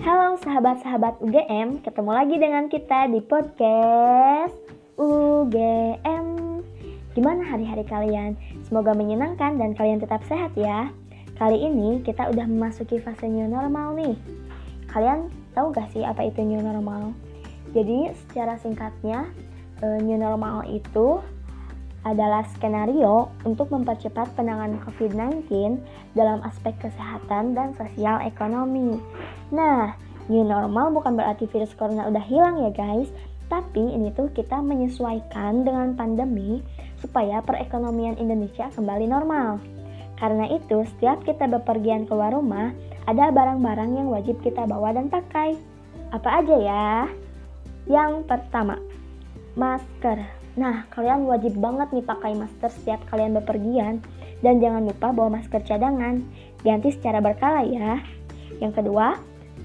Halo sahabat-sahabat UGM, ketemu lagi dengan kita di podcast UGM. Gimana hari-hari kalian? Semoga menyenangkan dan kalian tetap sehat ya. Kali ini kita udah memasuki fase new normal nih. Kalian tahu gak sih apa itu new normal? Jadi secara singkatnya, eh, new normal itu adalah skenario untuk mempercepat penanganan COVID-19 dalam aspek kesehatan dan sosial ekonomi. Nah, new normal bukan berarti virus corona udah hilang ya guys, tapi ini tuh kita menyesuaikan dengan pandemi supaya perekonomian Indonesia kembali normal. Karena itu, setiap kita bepergian keluar rumah, ada barang-barang yang wajib kita bawa dan pakai. Apa aja ya? Yang pertama, masker. Nah, kalian wajib banget nih pakai masker setiap kalian bepergian dan jangan lupa bawa masker cadangan. Ganti secara berkala ya. Yang kedua,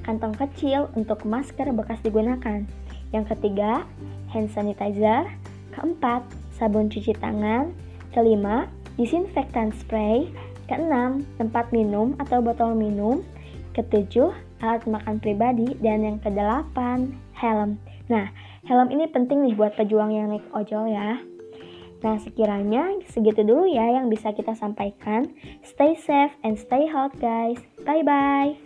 kantong kecil untuk masker bekas digunakan. Yang ketiga, hand sanitizer. Keempat, sabun cuci tangan. Kelima, disinfektan spray. Keenam, tempat minum atau botol minum. Ketujuh, alat makan pribadi. Dan yang kedelapan, helm. Nah, helm ini penting nih buat pejuang yang naik ojol ya. Nah, sekiranya segitu dulu ya yang bisa kita sampaikan. Stay safe and stay healthy guys. Bye-bye.